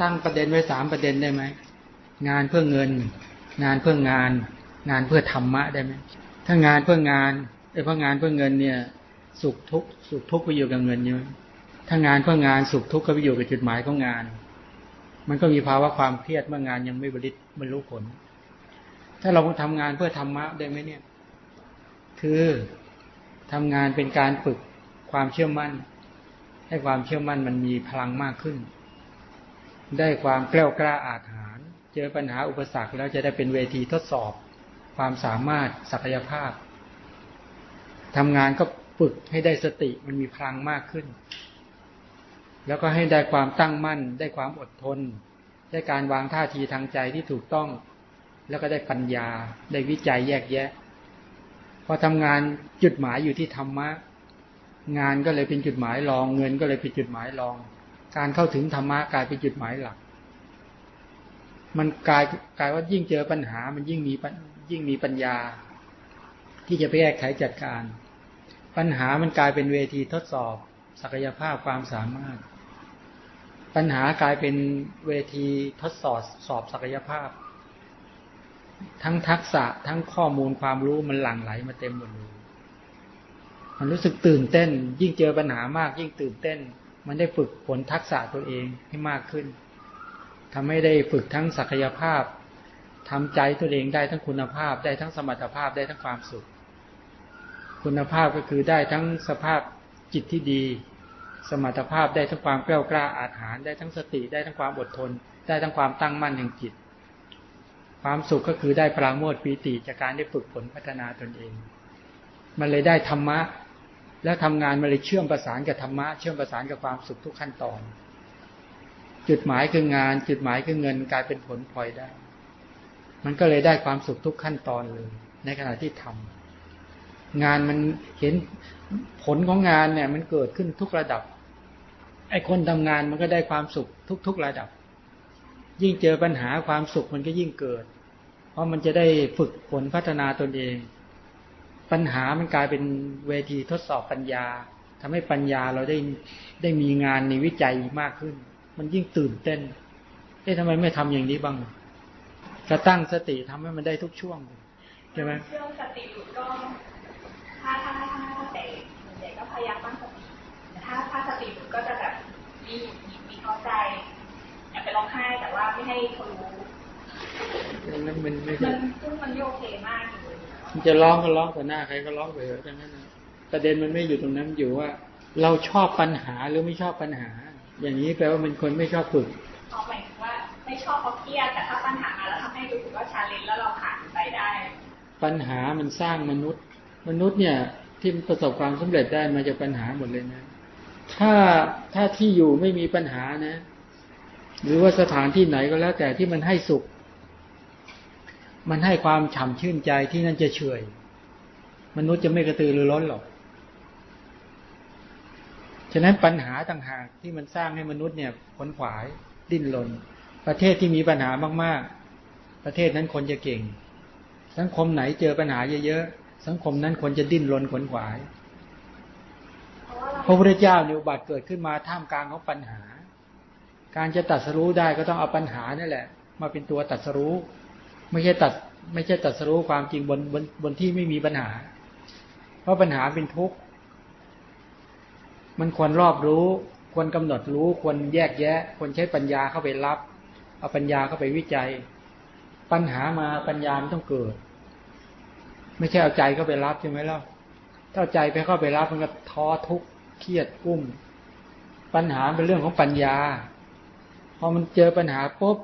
ตั้งประเด็นไว้สามประเด็นได้ไหมงานเพื่อเงิน งานเพื่องาน งานเพื่อธรรมะได้ไหมถ้างานเพื่องานไอ้เพราะงานเพื่อเงินเนี่ย สุขทุกสุขทุกไปอยู่กับเงินเยอะถ้างานเพื่องานสุขทุกข์ก็ไปอยู่กับจุดหมายของงาน มันก็มีภาวะความเครียดเมื่องานยังไม่บริบรรลุผล ถ้าเราทำงานเพื่อธรรมะได้ไหมเนี่ย คือทำงานเป็นการฝึกความเชื่อมั่น ให้ความเชื่อมั่นมันมีพลังมากขึ้น ได้ความแกล้ากล้าอาถรรพ์เจอปัญหาอุปสรรคแล้วจะได้เป็นเวทีทดสอบ ความสามารถศักยภาพทำงานก็ฝึกให้ได้สติมันมีพลังมากขึ้น แล้วก็ให้ได้ความตั้งมั่น ได้ความอดทน ได้การวางท่าทีทางใจที่ถูกต้อง แล้วก็ได้ปัญญา ได้วิจัยแยกแยะ พอทำงานจุดหมายอยู่ที่ธรรมะ งานก็เลยเป็นจุดหมายรอง เงินก็เลยเป็นจุดหมายรอง การเข้าถึงธรรมะกลายเป็นจุดหมายหลัก มันกลายกลายว่ายิ่งเจอปัญหา มันยิ่งมียิ่งมีปัญญา ที่จะไปแก้ไขจัดการ ปัญหามันกลายเป็นเวทีทดสอบ ศักยภาพความสามารถ ปัญหากลายเป็นเวทีทดสอบสอบศักยภาพ ทั้งทักษะทั้งข้อมูลความรู้มันหลั่งไหลมาเต็มหมดเลยมันรู้สึกตื่นเต้น ยิ่งเจอปัญหามาก ยิ่งตื่นเต้น มันได้ฝึกผลทักษะตัวเองให้มากขึ้นทำให้ได้ฝึกทั้งศักยภาพทำใจตัวเองได้ทั้งคุณภาพ ได้ทั้งสมรรถภาพได้ทั้งความสุข คุณภาพก็คือได้ทั้งสภาพจิตที่ดี สมรรถภาพได้ทั้งความกล้ากล้าอาถรรได้ทั้งสติได้ทั้งความอดทน ได้ทั้งความตั้งมั่นแห่งจิต ความสุขก็คือได้พลังโมดปีติจากการได้ฝึกฝนพัฒนาตนเอง มันเลยได้ธรรมะ แล้วทำงานมันเลยเชื่อมประสานกับธรรมะเชื่อมประสานกับความสุขทุกขั้นตอน จุดหมายคืองาน จุดหมายคือเงินกลายเป็นผลพลอยได้ มันก็เลยได้ความสุขทุกขั้นตอนเลย ในขณะที่ทำงานมันเห็นผลของงานเนี่ย มันเกิดขึ้นทุกระดับไอ้คนทำงานมันก็ได้ความสุขทุก ๆระดับ ยิ่งเจอปัญหาความสุขมันก็ยิ่งเกิด เพราะมันจะได้ฝึกฝนพัฒนาตนเอง ปัญหามันกลายเป็นเวทีทดสอบปัญญาทำให้ปัญญาเราได้ได้มีงานในวิจัยมากขึ้น มันยิ่งตื่นเต้นเอ๊ะทำไมไม่ทำอย่างนี้บ้างกระตั้งสติทำให้มันได้ทุกช่วงใช่ไหมเชื่อสติหลุดก็ถ้าถ้าถ้าถ้าเด็กเด็กก็พยายามตั้งสติถ้าถ้าสติหลุดก็จะแบบมีมีเข้าใจอยากไปร้องไห้แต่ว่าไม่ให้เขารู้นั้นมันไม่มันซึ่งมันโยเคมากเลย มันจะร้องก็ร้องแต่หน้าใครก็ร้องไปเถอะดังนั้นประเด็นมันไม่อยู่ตรงนั้นอยู่ว่า เราชอบปัญหาหรือไม่ชอบปัญหา อย่างนี้แปลว่าเป็นคนไม่ชอบฝึกเอาหมายถึงว่าไม่ชอบเพราะเครียดแต่ถ้าปัญหามาแล้วทำให้รู้สึกว่าชาเลนจ์แล้วเราผ่านไปได้ ปัญหามันสร้างมนุษย์ มนุษย์เนี่ยที่ประสบความสำเร็จได้มาจากปัญหาหมดเลยนะ ถ้าถ้าที่อยู่ไม่มีปัญหานะ หรือว่าสถานที่ไหนก็แล้วแต่ที่มันให้สุข มันให้ความฉ่ำชื่นใจที่นั่นจะเฉยมนุษย์จะไม่กระตือรือร้นหรอก ฉะนั้นปัญหาต่างหากที่มันสร้างให้มนุษย์เนี่ยขนขวายดิ้นรนประเทศที่มีปัญหามาก ๆ ประเทศนั้นคนจะเก่ง สังคมไหนเจอปัญหาเยอะๆสังคมนั้นคนจะดิ้นรนขนขวายพระพุทธเจ้าเนี่ยอุบัติเกิดขึ้นมาท่ามกลางของปัญหา การจะตัดสรู้ได้ก็ต้องเอาปัญหานี่แหละ มาเป็นตัวตัดสรู้ ไม่ใช่ตัด ไม่ใช่ตัดสรู้ความจริงบนบนบนที่ไม่มีปัญหา เพราะปัญหาเป็นทุกข์ มันควรรอบรู้ ควรกำหนดรู้ควรแยกแยะ ควรใช้ปัญญาเข้าไปรับ เอาปัญญาเข้าไปวิจัย ปัญหามาปัญญามันต้องเกิด ไม่ใช่เอาใจเข้าไปรับใช่ไหมล่ะถ้าใจไปเข้าไปรับมันก็ท้อทุกข์เครียดกุ้ม ปัญหาเป็นเรื่องของปัญญาพอมันเจอปัญหาปุ๊บ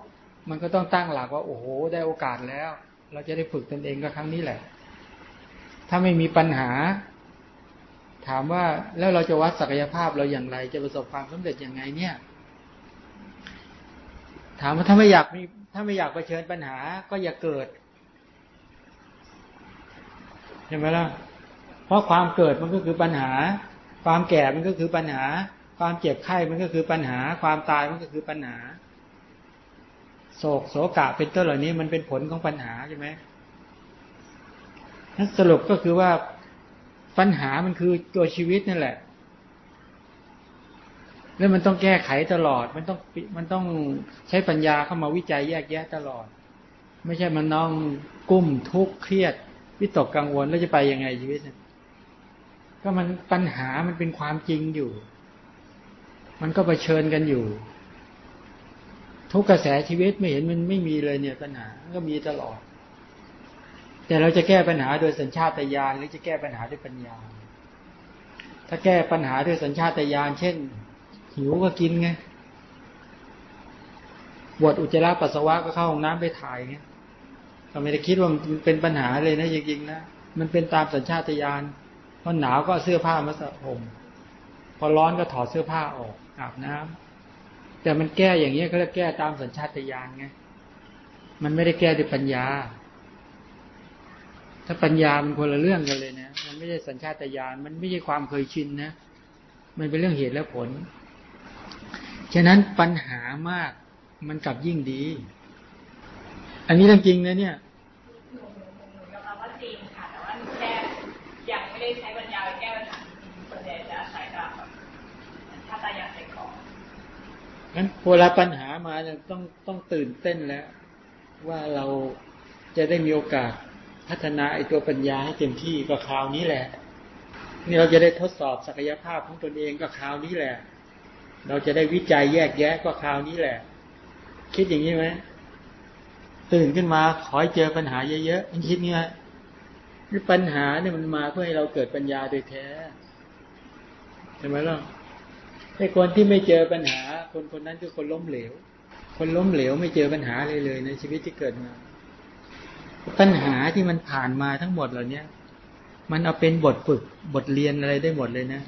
มันก็ต้องตั้งหลักว่าโอ้โหได้โอกาสแล้ว เราจะได้ฝึกตนเองก็ครั้งนี้แหละ ถ้าไม่มีปัญหา ถามว่าแล้วเราจะวัดศักยภาพเราอย่างไร จะประสบความสำเร็จอย่างไงเนี่ย ถามว่าถ้าไม่อยากมีถ้าไม่อยากเผชิญปัญหาก็อย่าเกิดเห็นไหมล่ะเพราะความเกิดมันก็คือปัญหา ความแก่มันก็คือปัญหา ความเจ็บไข้มันก็คือปัญหา ความตายมันก็คือปัญหา โศกโศกะเป็นต้นเหล่านี้มันเป็นผลของปัญหาใช่ไหมนั้นสรุปก็คือว่าปัญหามันคือตัวชีวิตนั่นแหละ แล้วมันต้องแก้ไขตลอด มันต้องมันต้องใช้ปัญญาเข้ามาวิจัยแยกแยะตลอด ไม่ใช่มันน้องกุ้มทุกข์เครียดวิตกกังวลแล้วจะไปยังไงชีวิตเนี่ยก็มันปัญหามันเป็นความจริงอยู่ มันก็ไปเชิญกันอยู่ ทุกกระแสชีวิตไม่เห็นมันไม่มีเลยเนี่ยปัญหาก็มีตลอด แต่เราจะแก้ปัญหาโดยสัญชาตญาณหรือจะแก้ปัญหาด้วยปัญญา ถ้าแก้ปัญหาด้วยสัญชาตญาณเช่น หิวก็กินไงปวดอุจจาระปัสสาวะก็เข้าห้องน้ำไปถ่ายไงก็ไม่ได้คิดว่ามันเป็นปัญหาเลยนะจริงๆนะมันเป็นตามสัญชาตญาณพอหนาวก็เสื้อผ้ามาสะผมพอร้อนก็ถอดเสื้อผ้าออกอาบน้ำ แต่มันแก้อย่างนี้เขาเรียกแก้ตามสัญชาตญาณไงมันไม่ได้แก้ด้วยปัญญา ถ้าปัญญามันคนละเรื่องกันเลยนะ มันไม่ใช่สัญชาตญาณ มันไม่ใช่ความเคยชินนะ มันเป็นเรื่องเหตุและผล ฉะนั้นปัญหามากมันกลับยิ่งดี อันนี้เรื่องจริงนะเนี่ยได้ใช้ปัญญาไปแก้ปัญหาส่วนใหญ่จะใช้กับถ้าตายาใส่ของ งั้นเวลาปัญหามาเนี่ยต้องต้องตื่นเต้นแล้ว ว่าเราจะได้มีโอกาสพัฒนาไอ้ตัวปัญญาให้เต็มที่ก็คราวนี้แหละ นี่เราจะได้ทดสอบศักยภาพของตนเองก็คราวนี้แหละ เราจะได้วิจัยแยกแยะก็คราวนี้แหละ คิดอย่างนี้ไหมตื่นขึ้นมาขอให้เจอปัญหาเยอะๆคิดเงี้ยปัญหาเนี่ยมันมาเพื่อให้เราเกิดปัญญาโดยแท้ใช่ไหมล่ะ ไอ้คนที่ไม่เจอปัญหา คนคนนั้นคือคนล้มเหลว คนล้มเหลวไม่เจอปัญหาเลยเลยในชีวิตที่เกิดมา ปัญหาที่มันผ่านมาทั้งหมดเหล่านี้มันเอาเป็นบทฝึกบทเรียนอะไรได้หมดเลยนะ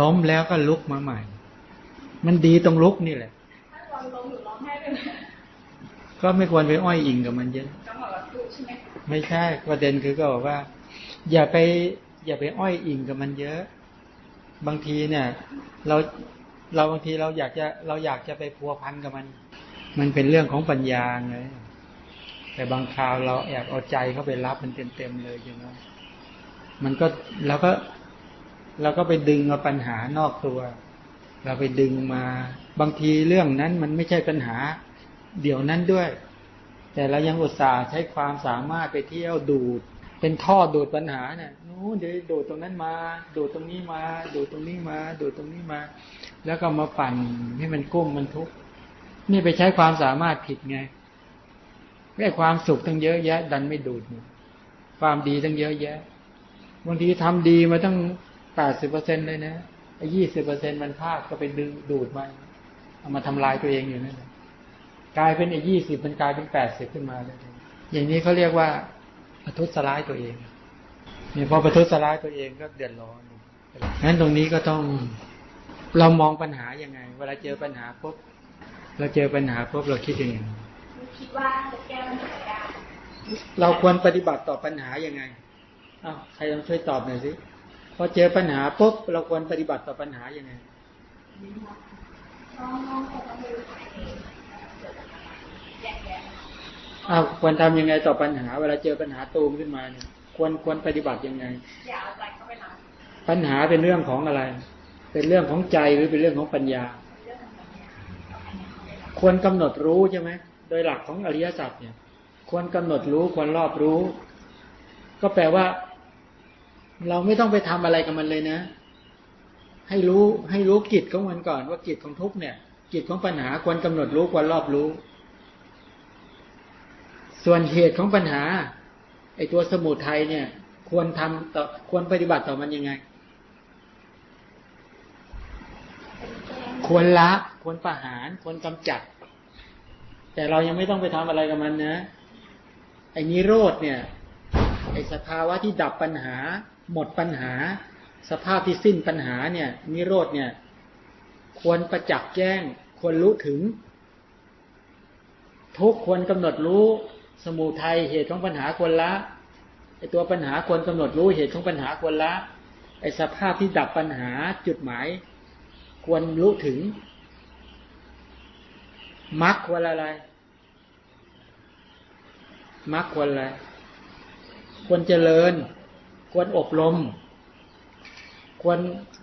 ล้มแล้วก็ลุกมาใหม่ มันดีตรงลุกนี่แหละก็ไม่ควรไปอ้อยอิงกับมันเยอะไม่ใช่ประเด็นคือก็บอกว่า อย่าไป อย่าไปอ้อยอิงกับมันเยอะ บางทีเนี่ย เราเราบางทีเราอยากจะเราอยากจะไปพัวพันกับมัน มันเป็นเรื่องของปัญญาไงแต่บางคราวเราแอบเอาใจเข้าไปรับมันเต็มๆเลยอย่างนั้นมันก็เราก็เราก็ไปดึงเอาปัญหานอกตัว เราไปดึงมาบางทีเรื่องนั้นมันไม่ใช่ปัญหา เดี๋ยวนั้นด้วย แต่เรายังอุตส่าห์ใช้ความสามารถไปเที่ยวดูด เป็นท่อดูดปัญหาเนี่ยนู้นเดี๋ยวดูดตรงนั้นมา ดูดตรงนี้มา ดูดตรงนี้มา ดูดตรงนี้มา แล้วก็มาปั่นให้มันกุ้มมันทุกข์นี่ไปใช้ความสามารถผิดไงได้ความสุขตั้งเยอะแยะ ดันไม่ดูด ความดีตั้งเยอะแยะบางทีทำดีมาตั้งแปดสิบเปอร์เซ็นเลยนะไอ้ยี่สิบเปอร์เซ็นมันพลาดก็ไปดึงดูดมาเอามาทำลายตัวเองอยู่นั่นแหละกลายเป็นไอ้ยี่สิบมันกลายเป็นแปดสิบขึ้นมาเลยอย่างนี้เขาเรียกว่า ประทุษร้ายตัวเองเนี่ยพอประทุษร้ายตัวเองก็เดือดร้อนงั้นตรงนี้ก็ต้องเรามองปัญหายังไง เวลาเจอปัญหาปุ๊บเราเจอปัญหาปุ๊บเราคิดยังไงคิดว่าจะแก้ปัญหาได้เราควรปฏิบัติต่อปัญหายังไงอ้าวใครลองช่วยตอบหน่อยสิพอเจอปัญหาปุ๊บเราควรปฏิบัติต่อปัญหายังไงอ้าวควรทำยังไงต่อปัญหา เวลาเจอปัญหาตูมขึ้นมาเนี่ย ควรควรปฏิบัติยังไงอย่าเอาใจเข้าไปรับปัญหาเป็นเรื่องของอะไร เป็นเรื่องของใจหรือเป็นเรื่องของปัญญา ควรกำหนดรู้ใช่ไหมโดยหลักของอริยสัจเนี่ย ควรกำหนดรู้ควรรอบรู้ ก็แปลว่า เราไม่ต้องไปทำอะไรกับมันเลยนะ ให้รู้ให้รู้กิจของมันก่อนว่ากิจของทุกเนี่ย กิจของปัญหาควรกำหนดรู้ควรรอบรู้ ส่วนเหตุของปัญหา ไอ้ตัวสมุทัยเนี่ย ควรทำต่อควรปฏิบัติต่อมันยังไง ควรละ ควรประหาร ควรกำจัด แต่เรายังไม่ต้องไปทำอะไรกับมันนะ ไอ้นิโรธเนี่ย ไอ้สภาวะที่ดับปัญหา หมดปัญหา สภาพที่สิ้นปัญหาเนี่ย นิโรธเนี่ย ควรประจักษ์แจ้ง ควรรู้ถึง ทุกควรกำหนดรู้ สมุทัยเหตุของปัญหาควรละไอตัวปัญหาควรกำหนดรู้เหตุของปัญหาควรละไอสภาพที่ดับปัญหาจุดหมาย ควรรู้ถึงมรรคควรอะไรมรรคควรอะไรควรเจริญ ควรอบรม ควร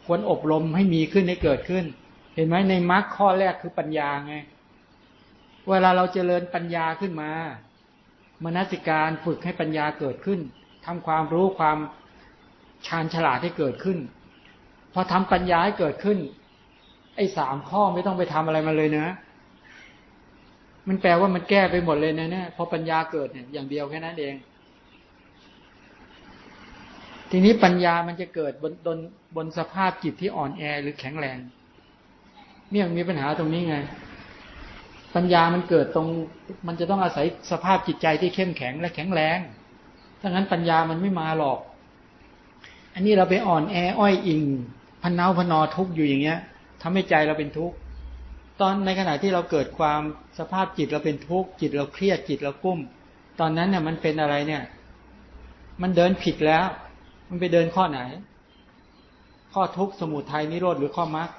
ควรอบรมให้มีขึ้นให้เกิดขึ้น เห็นไหมในมรรคข้อแรกคือปัญญาไง เวลาเราเจริญปัญญาขึ้นมา มนสิการฝึกให้ปัญญาเกิดขึ้นทำความรู้ความชาญฉลาดให้เกิดขึ้น พอทำปัญญาให้เกิดขึ้น ไอ้สามข้อไม่ต้องไปทำอะไรมาเลยนะ มันแปลว่ามันแก้ไปหมดเลยนะเนี่ยพอปัญญาเกิดเนี่ยอย่างเดียวแค่นั้นเอง ทีนี้ปัญญามันจะเกิดบนบนบนสภาพจิตที่อ่อนแอหรือแข็งแรง เนี่ยมีปัญหาตรงนี้ไง ปัญญามันเกิดตรง มันจะต้องอาศัยสภาพจิตใจที่เข้มแข็งและแข็งแรงถ้างั้นปัญญามันไม่มาหรอก อันนี้เราไปอ่อนแออ้อยอิงพันเนาพนอทุกอยู่อย่างเงี้ยทำให้ใจเราเป็นทุกข์ตอนในขณะที่เราเกิดความสภาพจิตเราเป็นทุกข์จิตเราเครียดจิตเรากุ้ม ตอนนั้นเนี่ยมันเป็นอะไรเนี่ย มันเดินผิดแล้ว มันไปเดินข้อไหน ข้อทุกข์สมุทัยนิโรธหรือข้อมรรค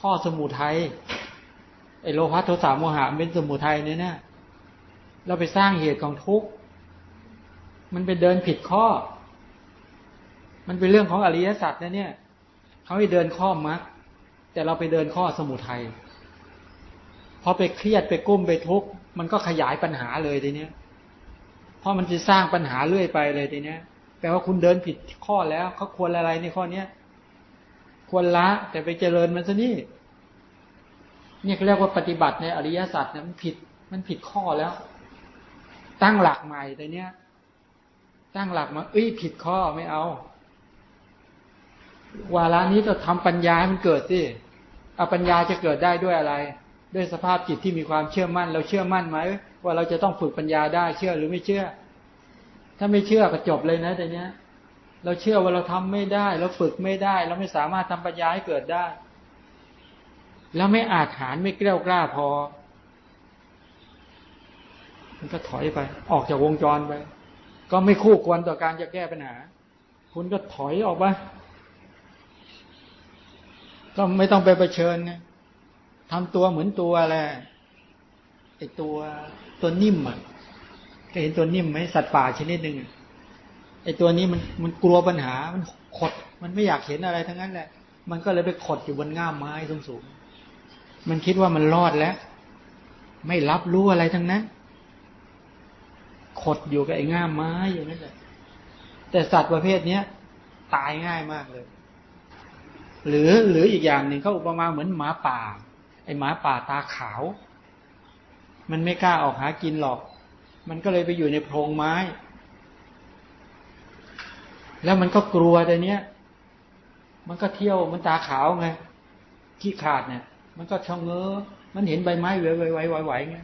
ข้อสมุทัย อโลภะโทสะโมหะเป็นสมุทัยเนี่ยนะเราไปสร้างเหตุของทุกข์มันไปเดินผิดข้อ มันเป็นเรื่องของอริยสัจนะเนี่ยเขาให้เดินข้อมรรคแต่เราไปเดินข้อสมุทัยพอไปเครียดไปกุ้มไปทุกข์มันก็ขยายปัญหาเลยทีเนี้ยเพราะมันจะสร้างปัญหาเรื่อยไปเลยทีเนี้ยแปลว่าคุณเดินผิดข้อแล้วเขาควรอะไรในข้อเนี้ยควรละแต่ไปเจริญมันซะนี่ เนี่ยเรียกว่าปฏิบัติในอริยสัจเนี่ยมันผิด มันผิดข้อแล้ว ตั้งหลักใหม่แต่เนี้ย ตั้งหลักมาเอ้ยผิดข้อไม่เอา วาระนี้จะทำปัญญาให้มันเกิดสิเอาปัญญาจะเกิดได้ด้วยอะไร ด้วยสภาพจิตที่มีความเชื่อมั่น เราเชื่อมั่นไหมว่าเราจะต้องฝึกปัญญาได้เชื่อหรือไม่เชื่อ ถ้าไม่เชื่อก็จบเลยนะแต่เนี้ย เราเชื่อว่าเราทำไม่ได้ เราฝึกไม่ได้ เราไม่สามารถทำปัญญาให้เกิดได้ แล้วไม่อาจหารไม่กล้ากล้าพอ มันก็ถอยไป ออกจากวงจรไป ก็ไม่คู่ควรต่อการจะแก้ปัญหา คุณก็ถอยออกไปก็ไม่ต้องไปเผชิญไงทำตัวเหมือนตัวอะไรไอตัวตัวนิ่มอะเคยเห็นตัวนิ่มไหมสัตว์ป่าชนิดหนึ่งไอตัวนี้มันมันกลัวปัญหา มันขด มันไม่อยากเห็นอะไรทั้งนั้นแหละ มันก็เลยไปขดอยู่บนง่ามไม้สูง มันคิดว่ามันรอดแล้ว ไม่รับรู้อะไรทั้งนั้น ขดอยู่กับไอ้ง่ามไม้อย่างนั้นแหละแต่สัตว์ประเภทเนี้ยตายง่ายมากเลย หรือหรืออีกอย่างหนึ่งเขาอุปมาเหมือนหมาป่า ไอหมาป่าตาขาว มันไม่กล้าออกหากินหรอก มันก็เลยไปอยู่ในโพรงไม้ แล้วมันก็กลัวแต่เนี้ย มันก็เที่ยวมันตาขาวไงขี้ขาดเนี่ย มันก็ชองเง้อมันเห็นใบไม้ไหวไหวไหวไหวไง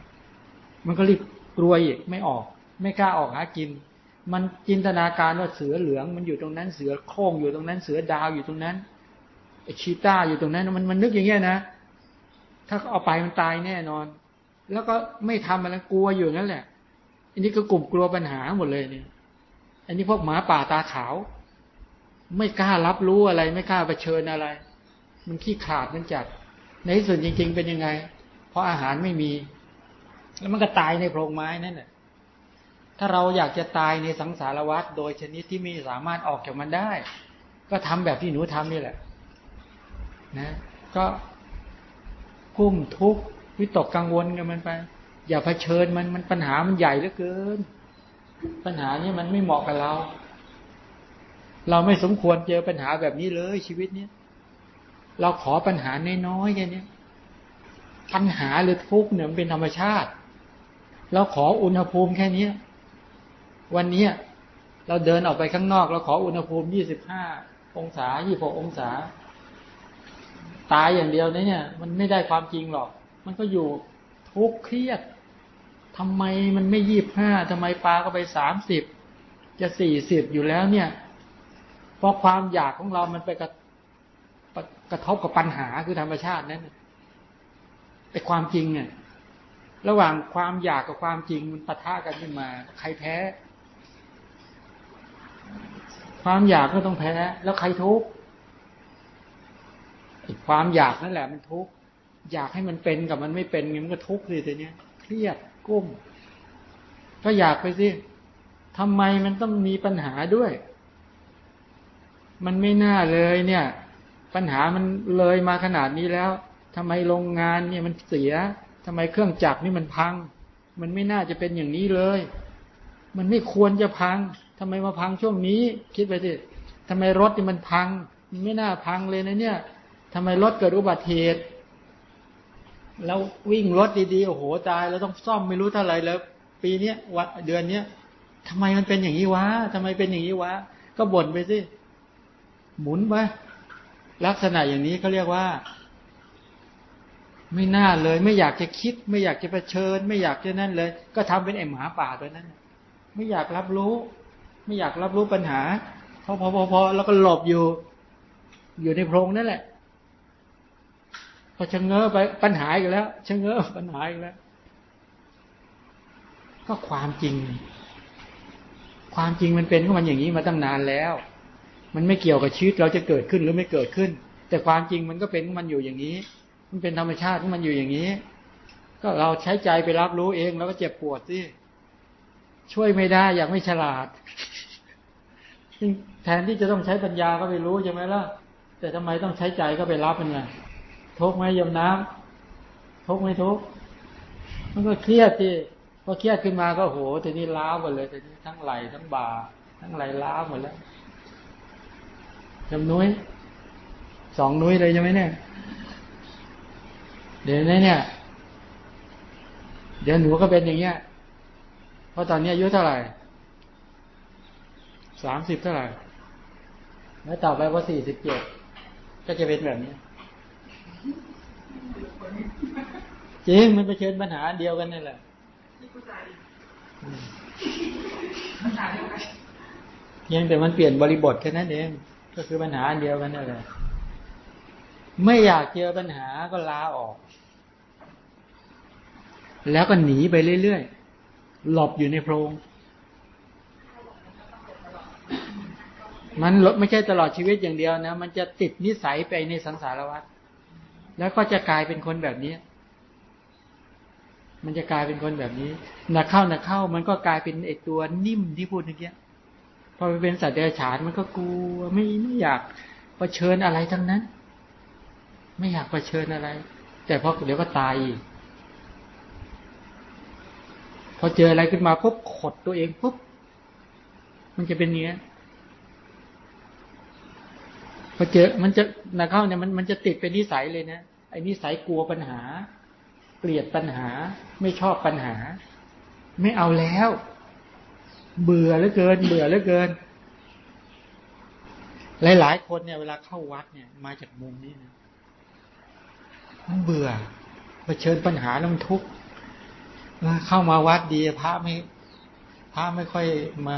มันก็รีบกลัวอีกไม่ออก ไม่กล้าออกหากิน มันจินตนาการว่าเสือเหลือง มันอยู่ตรงนั้นเสือโคร่งอยู่ตรงนั้น เสือดาวอยู่ตรงนั้นไอชีต้าอยู่ตรงนั้นมันมันนึกอย่างเงี้ยนะถ้าเอาไปมันตายแน่นอน แล้วก็ไม่ทำอะไรกลัวอยู่นั่นแหละ อันนี้ก็กลุ่มกลัวปัญหาหมดเลยเนี่ย อันนี้พวกหมาป่าตาขาว ไม่กล้ารับรู้อะไร ไม่กล้าเผชิญอะไร มันขี้ขาดมันจัด ในที่สุดจริง ๆ เป็นยังไง เพราะอาหารไม่มี แล้วมันก็ตายในโพรงไม้นั่นแหละถ้าเราอยากจะตายในสังสารวัฏโดยชนิดที่ไม่สามารถออกจากมันได้ ก็ทำแบบที่หนูทำนี่แหละ นะ ก็กุ้มทุกข์วิตกกังวลกันมันไป อย่าเผชิญมันมันปัญหามันใหญ่เหลือเกิน ปัญหานี้มันไม่เหมาะกับเรา เราไม่สมควรเจอปัญหาแบบนี้เลยชีวิตเนี้ย เราขอปัญหาน้อยๆแค่นี้ปัญหาหรือทุกข์เนี่ยมันเป็นธรรมชาติ เราขออุณหภูมิแค่นี้วันนี้เราเดินออกไปข้างนอก เราขออุณหภูมิยี่สิบห้าองศายี่หกองศา ตายอย่างเดียวเนี่ย มันไม่ได้ความจริงหรอก มันก็อยู่ทุกข์เครียดทำไมมันไม่ยี่บห้าทำไมปลาก็ไปสามสิบจะสี่สิบอยู่แล้วเนี่ย เพราะความอยากของเรามันไปกระ กระทบกับปัญหาคือธรรมชาตินั่นแต่ความจริงเนี่ยระหว่างความอยากกับความจริงมันปะทะกันขึ้นมา ใครแพ้ ความอยากก็ต้องแพ้ แล้วใครทุกข์ความอยากนั่นแหละมันทุกข์อยากให้มันเป็นกับมันไม่เป็นมันก็ทุกข์เลยทีเนี้ยเครียดกุ้ม ก็อยากไปสิทำไมมันต้องมีปัญหาด้วย มันไม่น่าเลยเนี่ย ปัญหามันเลยมาขนาดนี้แล้วทำไมโรงงานเนี่ยมันเสียทำไมเครื่องจักรนี่มันพัง มันไม่น่าจะเป็นอย่างนี้เลย มันไม่ควรจะพังทำไมมาพังช่วงนี้ คิดไปสิทำไมรถนี่มันพัง มันไม่น่าพังเลยนะเนี่ยทำไมรถเกิดอุบัติเหตุ แล้ววิ่งรถดีๆ โอ้โหตายแล้วต้องซ่อมไม่รู้เท่าไหร่แล้ว ปีเนี้ยวันเดือนเนี้ยทำไมมันเป็นอย่างนี้วะทำไมเป็นอย่างนี้วะ ก็บ่นไปสิ หมุนไป ลักษณะอย่างนี้เขาเรียกว่า ไม่น่าเลย ไม่อยากจะคิด ไม่อยากจะเผชิญ ไม่อยากจะนั่นเลย ก็ทำเป็นไอ้หมาป่าตัวนั้นไม่อยากรับรู้ ไม่อยากรับรู้ปัญหาพอพอพอพอแล้วก็หลบอยู่ อยู่ในโพรงนั่นแหละพอชะเง้อไปปัญหาอีกแล้วชะเง้อปัญหาอีกแล้ว ก็ความจริง ความจริงมันเป็นของมันอย่างนี้มาตั้งนานแล้ว มันไม่เกี่ยวกับชีวิตเราจะเกิดขึ้นหรือไม่เกิดขึ้น แต่ความจริงมันก็เป็นมันอยู่อย่างนี้ มันเป็นธรรมชาติมันอยู่อย่างนี้ ก็เราใช้ใจไปรับรู้เองแล้วก็เจ็บปวดสิช่วยไม่ได้อยากไม่ฉลาดแทนที่จะต้องใช้ปัญญาก็ไปรู้ใช่ไหมล่ะ แต่ทำไมต้องใช้ใจก็ไปรับมันไงทุกไหมยมน้ำทุกไหมทุกมันก็เครียดสิพอเครียดขึ้นมาก็โหทีนี้ล้าหมดเลยทีนี้ทั้งไหลทั้งบ่า ทั้งไหลล้าหมดแล้ว จำนุ้ยสองนุ้ยเลยใช่ไหมเนี่ย เดี๋ยวนี้เนี่ย เดี๋ยวหนูก็เป็นอย่างเงี้ย เพราะตอนนี้อายุเท่าไหร่สามสิบเท่าไหร่ แล้วต่อไปพอสี่สิบเจ็ดก็จะเป็นแบบนี้ จริงมันไปเชิญปัญหาเดียวกันนี่แหละเพียงแต่มันเปลี่ยนบริบทแค่นั้นเอง ก็คือปัญหาเดียวกันนี่แหละไม่อยากเจอปัญหาก็ลาออก แล้วก็หนีไปเรื่อยๆหลบอยู่ในโพรง มันไม่ใช่ตลอดชีวิตอย่างเดียวนะ มันจะติดนิสัยไปในสังสารวัฏแล้วก็จะกลายเป็นคนแบบนี้มันจะกลายเป็นคนแบบนี้หนักเข้าหนักเข้า มันก็กลายเป็นไอตัวนิ่มที่พูดเมื่อกี้ พอไปเป็นสัตว์เดรัจฉานมันก็กลัวไม่ไม่อยากเผชิญอะไรทั้งนั้น ไม่อยากเผชิญอะไร แต่พอเดี๋ยวก็ตายอีกพอเจออะไรขึ้นมาปุ๊บขดตัวเองปุ๊บมันจะเป็นเนี้ยพอเจอมันจะนักเข้าเนี่ยมันมันจะติดเป็นนิสัยเลยนะไอ้นิสัยกลัวปัญหา เกลียดปัญหา ไม่ชอบปัญหา ไม่เอาแล้ว เบื่อเหลือเกิน เบื่อเหลือเกิน หลายๆคนเนี่ยเวลาเข้าวัดเนี่ย มาจากมุมนี้นะมันเบื่อเผชิญปัญหาแล้วมันทุกข์เข้ามาวัดดีพระไม่พระไม่ค่อยมา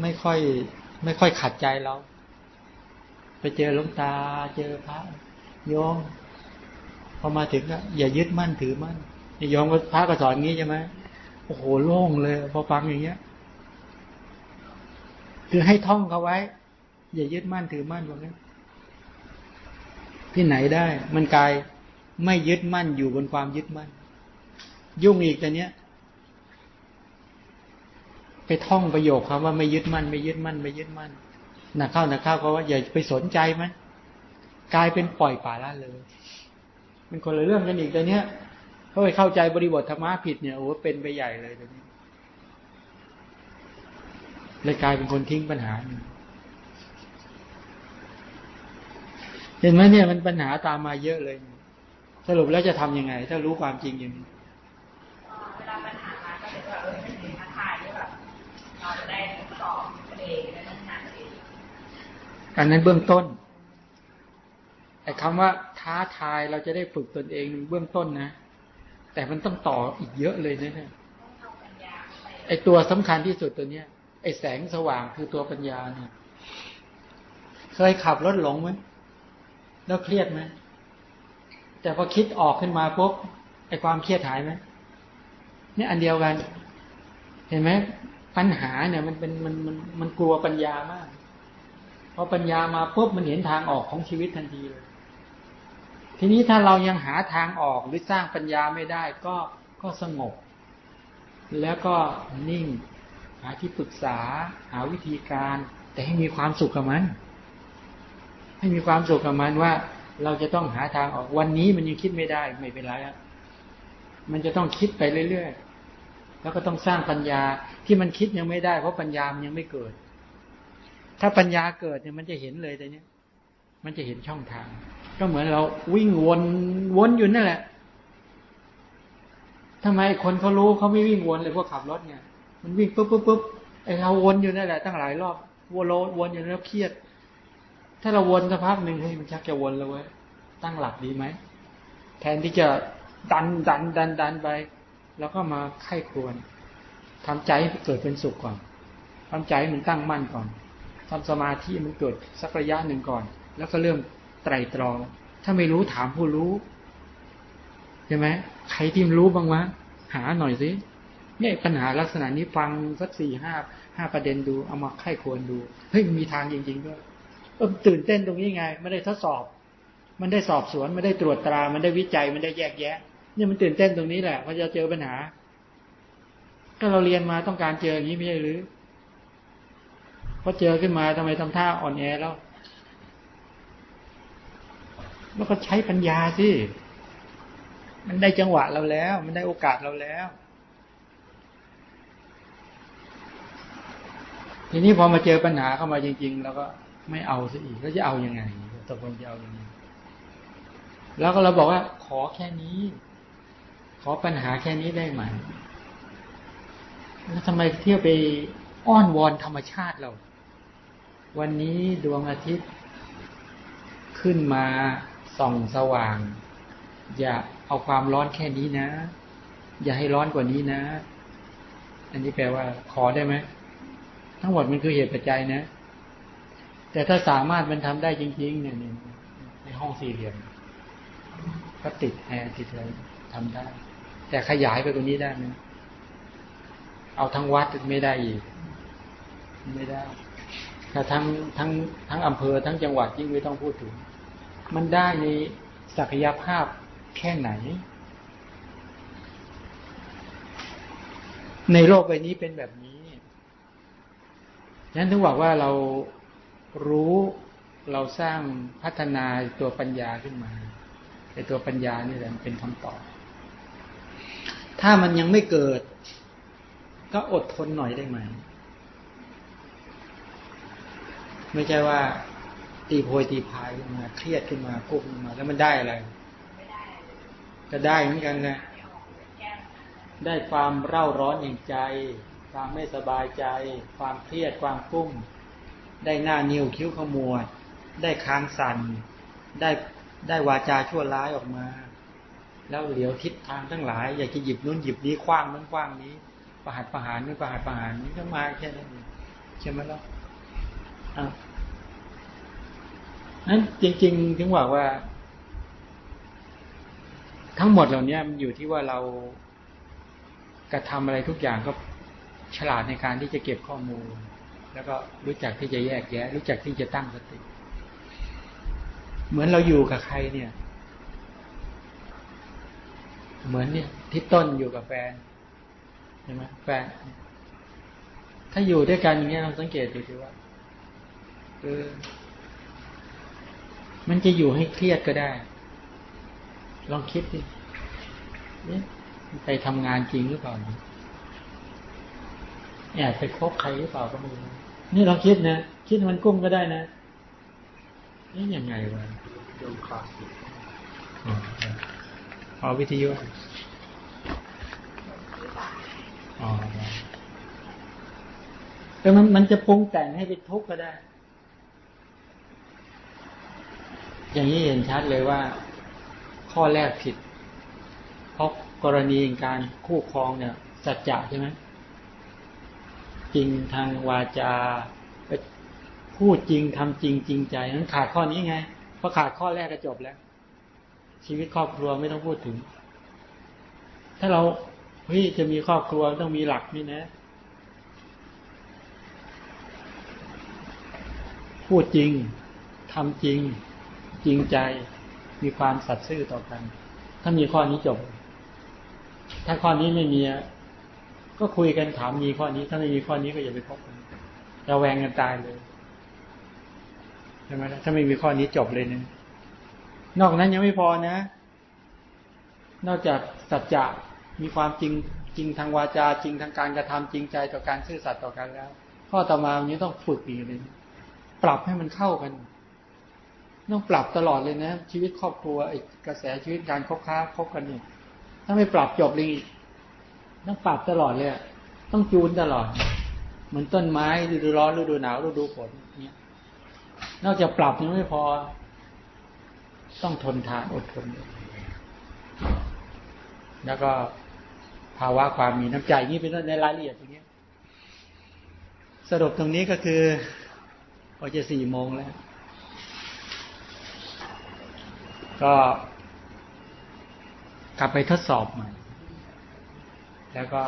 ไม่ค่อย ไม่ค่อยขัดใจเรา ไปเจอหลวงตา เจอพระโยมพอมาถึงก็อย่ายึดมั่นถือมั่นโยอมพระก็สอนงี้ใช่ไหม โอ้โหโล่งเลย พอฟังอย่างเงี้ย คือให้ท่องเขาไว้ อย่ายึดมั่นถือมั่นตรงนี้ที่ไหนได้ มันกายไม่ยึดมั่นอยู่บนความยึดมั่น ยุ่งอีกแต่เนี้ย ไปท่องประโยคคำว่าไม่ยึดมั่น ไม่ยึดมั่น ไม่ยึดมั่นหนักเข้าหนักเข้าก็ว่าอย่าไปสนใจมันกลายเป็นปล่อยป่าละเลย มันคนละเรื่องกันอีกแต่เนี้ย เขาไปเข้าใจบริบทธรรมะผิดเนี่ยโอ้เป็นไปใหญ่เลยตอนนี้เลยกลายเป็นคนทิ้งปัญหาเห็นไหมเนี่ยมันปัญหาตามมาเยอะเลย สรุปแล้วจะทํำยังไง ถ้ารู้ความจริงอย่างนี้เวลาปัญหามาก็จะเออเป็นท้าทายที่แบบเราจะได้ตอบเองได้ต้องงานเองอันนั้นเบื้องต้นไอ้คำว่าท้าทายเราจะได้ฝึกตนเองเบื้องต้นนะ แต่มันต้องต่ออีกเยอะเลยนะเนี่ยไอตัวสำคัญที่สุดตัวเนี้ย ไอแสงสว่างคือตัวปัญญาเนี่ย เคยขับรถหลงไหมแล้วเครียดไหมแต่พอคิดออกขึ้นมาปุ๊บไอความเครียดหายไหมเนี่ยอันเดียวกัน เห็นไหมปัญหาเนี่ย มันเป็นมันมันมันกลัวปัญญามากพอปัญญามาปุ๊บมันเห็นทางออกของชีวิตทันทีเลย ทีนี้ถ้าเรายังหาทางออกหรือสร้างปัญญาไม่ได้ก็ก็สงบ แล้วก็นิ่ง หาที่ปรึกษา หาวิธีการ แต่ให้มีความสุขกับมัน ให้มีความสุขกับมันว่า เราจะต้องหาทางออกวันนี้มันยังคิดไม่ได้ไม่เป็นไรอะมันจะต้องคิดไปเรื่อยๆ แล้วก็ต้องสร้างปัญญาที่มันคิดยังไม่ได้ เพราะปัญญามันยังไม่เกิด ถ้าปัญญาเกิดเนี่ยมันจะเห็นเลยแต่เนี้ย มันจะเห็นช่องทาง ก็เหมือนเราวิ่งวนวนอยู่นั่นแหละทำไมคนเขารู้เขาไม่วิ่งวนเลยพวกขับรถเนี่ย มันวิ่งปุ๊บปุ๊บปุ๊บไอเราวนอยู่นั่นแหละตั้งหลายรอบวนวนอยู่แล้วเครียด ถ้าเราวนสักพักหนึ่งเฮ้ยมันชักจะวนแล้วเว้ยตั้งหลักดีไหมแทนที่จะดันดันดันดันไป แล้วก็มาไข้ควรทำใจให้เกิดเป็นสุขก่อนทำใจมันตั้งมั่นก่อนทำสมาธิมันเกิดสักระยะหนึ่งก่อน แล้วก็เริ่มไตรตรอง ถ้าไม่รู้ถามผู้รู้ใช่ไหมใครที่รู้บ้างวะหาหน่อยสิเนี่ยปัญหาลักษณะนี้ฟังสักสี่ห้าห้าประเด็นดูเอามาไข้ควรดูเฮ้ยมีทางจริงๆด้วยเออตื่นเต้นตรงนี้ไงไม่ได้ทดสอบ มันได้สอบสวนมันได้ตรวจตรา มันได้วิจัยมันได้แยกแยะ เนี่ยมันตื่นเต้นตรงนี้แหละพอจะเจอปัญหาก็เราเรียนมาต้องการเจออย่างนี้ไม่ใช่หรือพอเจอขึ้นมาทำไมทำท่าอ่อนแอแล้ว แล้วก็ใช้ปัญญาสิ มันได้จังหวะเราแล้ว มันได้โอกาสเราแล้ว ทีนี้พอมาเจอปัญหาเข้ามาจริง ๆ แล้วก็ไม่เอาซะอีกแล้วจะเอาอยัางไงตกลงจะเอาอยัางไงแล้วก็เราบอกว่า ขอแค่นี้ ขอปัญหาแค่นี้ได้ไหมแล้วทำไมเที่ยวไปอ้อนวอนธรรมชาติเรา วันนี้ดวงอาทิตย์ขึ้นมา ส่องสว่าง อย่าเอาความร้อนแค่นี้นะ อย่าให้ร้อนกว่านี้นะ อันนี้แปลว่า ขอได้ไหมทั้งหมดมันคือเหตุปัจจัยนะ แต่ถ้าสามารถมันทำได้จริง ๆ เนี่ยในห้องสี่เหลี่ยมก็ติดแอร์ติดอะไรทำได้ แต่ขยายไปกว่านี้ได้ไหมเอาทั้งวัดไม่ได้อีก ไม่ได้ถ้าทั้งทั้งทั้งอำเภอทั้งจังหวัดยิ่งไม่ต้องพูดถึง มันได้ในศักยภาพแค่ไหน ในโลกใบนี้เป็นแบบนี้นั้นถึงบอกว่าเรารู้เราสร้างพัฒนาตัวปัญญาขึ้นมาไอตัวปัญญานี่แหละเป็นคำตอบ ถ้ามันยังไม่เกิด ก็อดทนหน่อยได้ไหม ไม่ใช่ว่า ตีโพยตีพายขึ้นมาเครียดขึ้นมากุ้มมา แล้วมันได้อะไรก็ได้เหมือนกันนะได้ความเร่าร้อนอย่างใจ ความไม่สบายใจ ความเครียดความกุ้ม ได้หน้านิ้วคิ้วขมวด ได้ค้างสัน่น ได้ได้วาจาชั่วร้ายออกมา แล้วเหลียวทิศทางทั้งหลาย อยากจะหยิบนู้นหยิบนี้คว้างนู้นคว้างนี้ประหัตประหารนู้นประหัตประหารนี้ต้องมาแค่นั้นเองใช่ไหมล่ะอะ นั้นจริง ๆ ถึงบอกว่า ทั้งหมดเหล่านี้มันอยู่ที่ว่าเรากระทำอะไรทุกอย่างก็ฉลาดในการที่จะเก็บข้อมูล แล้วก็รู้จักที่จะแยกแยะ รู้จักที่จะตั้งสติ เหมือนเราอยู่กับใครเนี่ย เหมือนเนี่ยที่ต้นอยู่กับแฟนใช่ไหมแฟน ถ้าอยู่ด้วยกันอย่างเงี้ยเราสังเกตดูสิว่าเออ มันจะอยู่ให้เครียดก็ได้ ลองคิดดิไปทำงานจริงหรือเปล่าแอบไปคบใครหรือเปล่าก็ไม่รู้นี่ลองคิดนะคิดมันกุ้งก็ได้นะนี่ยังไงวะดูคลาสสิกอ๋อวิทยุอ๋อแต่มันมันจะปรุงแต่งให้เป็นทุกข์ก็ได้ อย่างนี้เห็นชัดเลยว่า ข้อแรกผิด เพราะกรณีการคู่ครองเนี่ย สัจจะใช่ไหมจริงทางวาจาพูดจริงทำจริงจริงใจนั้นขาดข้อนี้ไงพอขาดข้อแรกก็จบแล้ว ชีวิตครอบครัวไม่ต้องพูดถึง ถ้าเราเฮ้ยจะมีครอบครัวต้องมีหลักนี่นะ พูดจริงทำจริง จริงใจ มีความสัตย์ซื่อต่อกัน ถ้ามีข้อนี้จบ ถ้าข้อนี้ไม่มีก็คุยกันถามมีข้อนี้ ถ้าไม่มีข้อนี้ก็อย่าไปพบกันระแวงกันตายเลยใช่ไหมถ้าไม่มีข้อนี้จบเลยนะนอกนั้นยังไม่พอนะ นอกจากสัจจะมีความจริงจริงทางวาจาจริงทางการกระทำจริงใจต่อการซื่อสัตย์ต่อกันแล้ว ข้อต่อมาวันนี้ต้องฝึกอีกเลยปรับให้มันเข้ากัน ต้องปรับตลอดเลยนะ ชีวิตครอบครัวไอ้กระแสชีวิตการคบค้าคบกันเนี่ยถ้าไม่ปรับจบเลยต้องปรับตลอดเลยต้องจูนตลอด เหมือนต้นไม้ฤดูร้อนฤดูหนาวฤดูฝนเนี่ยนอกจากปรับยังไม่พอ ต้องทนทานอดทน แล้วก็ภาวะความมีน้ำใจนี่เป็นในรายละเอียดตรงนี้สรุปตรงนี้ก็คือพอจะสี่โมงแล้ว ก็กลับไปทดสอบใหม่ แล้วก็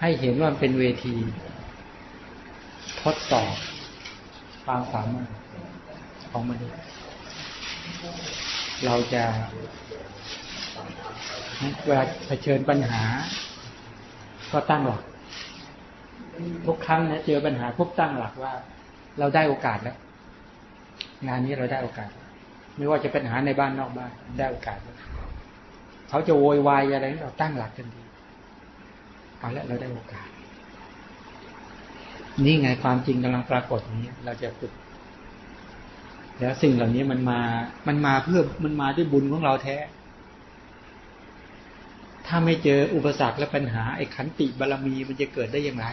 ให้เห็นว่าเป็นเวที ทดสอบความสามารถของมนุษย์เราจะ เวลาเผชิญปัญหา ก็ตั้งหลัก ทุกครั้งนะเจอปัญหาปุ๊บตั้งหลักว่า เราได้โอกาสแล้ว งานนี้เราได้โอกาส ไม่ว่าจะเป็นหาในบ้านนอกบ้านได้โอกาส เขาจะโวยวายอะไรเราตั้งหลักกันดีเอาละเราได้โอกาส นี่ไงความจริงกำลังปรากฏนี้ เราจะฝึก แล้วสิ่งเหล่านี้มันมา มันมาเพื่อมันมาด้วยบุญของเราแท้ ถ้าไม่เจออุปสรรคและปัญหาไอ้ขันติบารรมีมันจะเกิดได้อย่างไร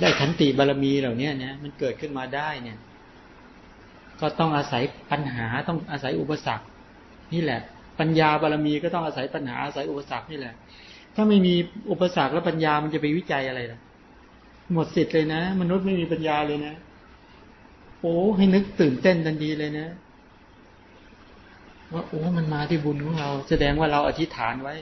ได้ขันติบารรมีเหล่านี้เนี่ยมันเกิดขึ้นมาได้เนี่ย ก็ต้องอาศัยปัญหาต้องอาศัยอุปสรรค นี่แหละ ปัญญาบารรมีก็ต้องอาศัยปัญหาอาศัยอุปสรรคนี่แหละ ถ้าไม่มีอุปสรรคและปัญญามันจะไปวิจัยอะไรล่ะหมดสิทธิ์เลยนะ มนุษย์ไม่มีปัญญาเลยนะ โอ้ให้นึกตื่นเต้นทันทีเลยนะ ว่าโอ้มันมาที่บุญของเรา แสดงว่าเราอธิษฐานไว้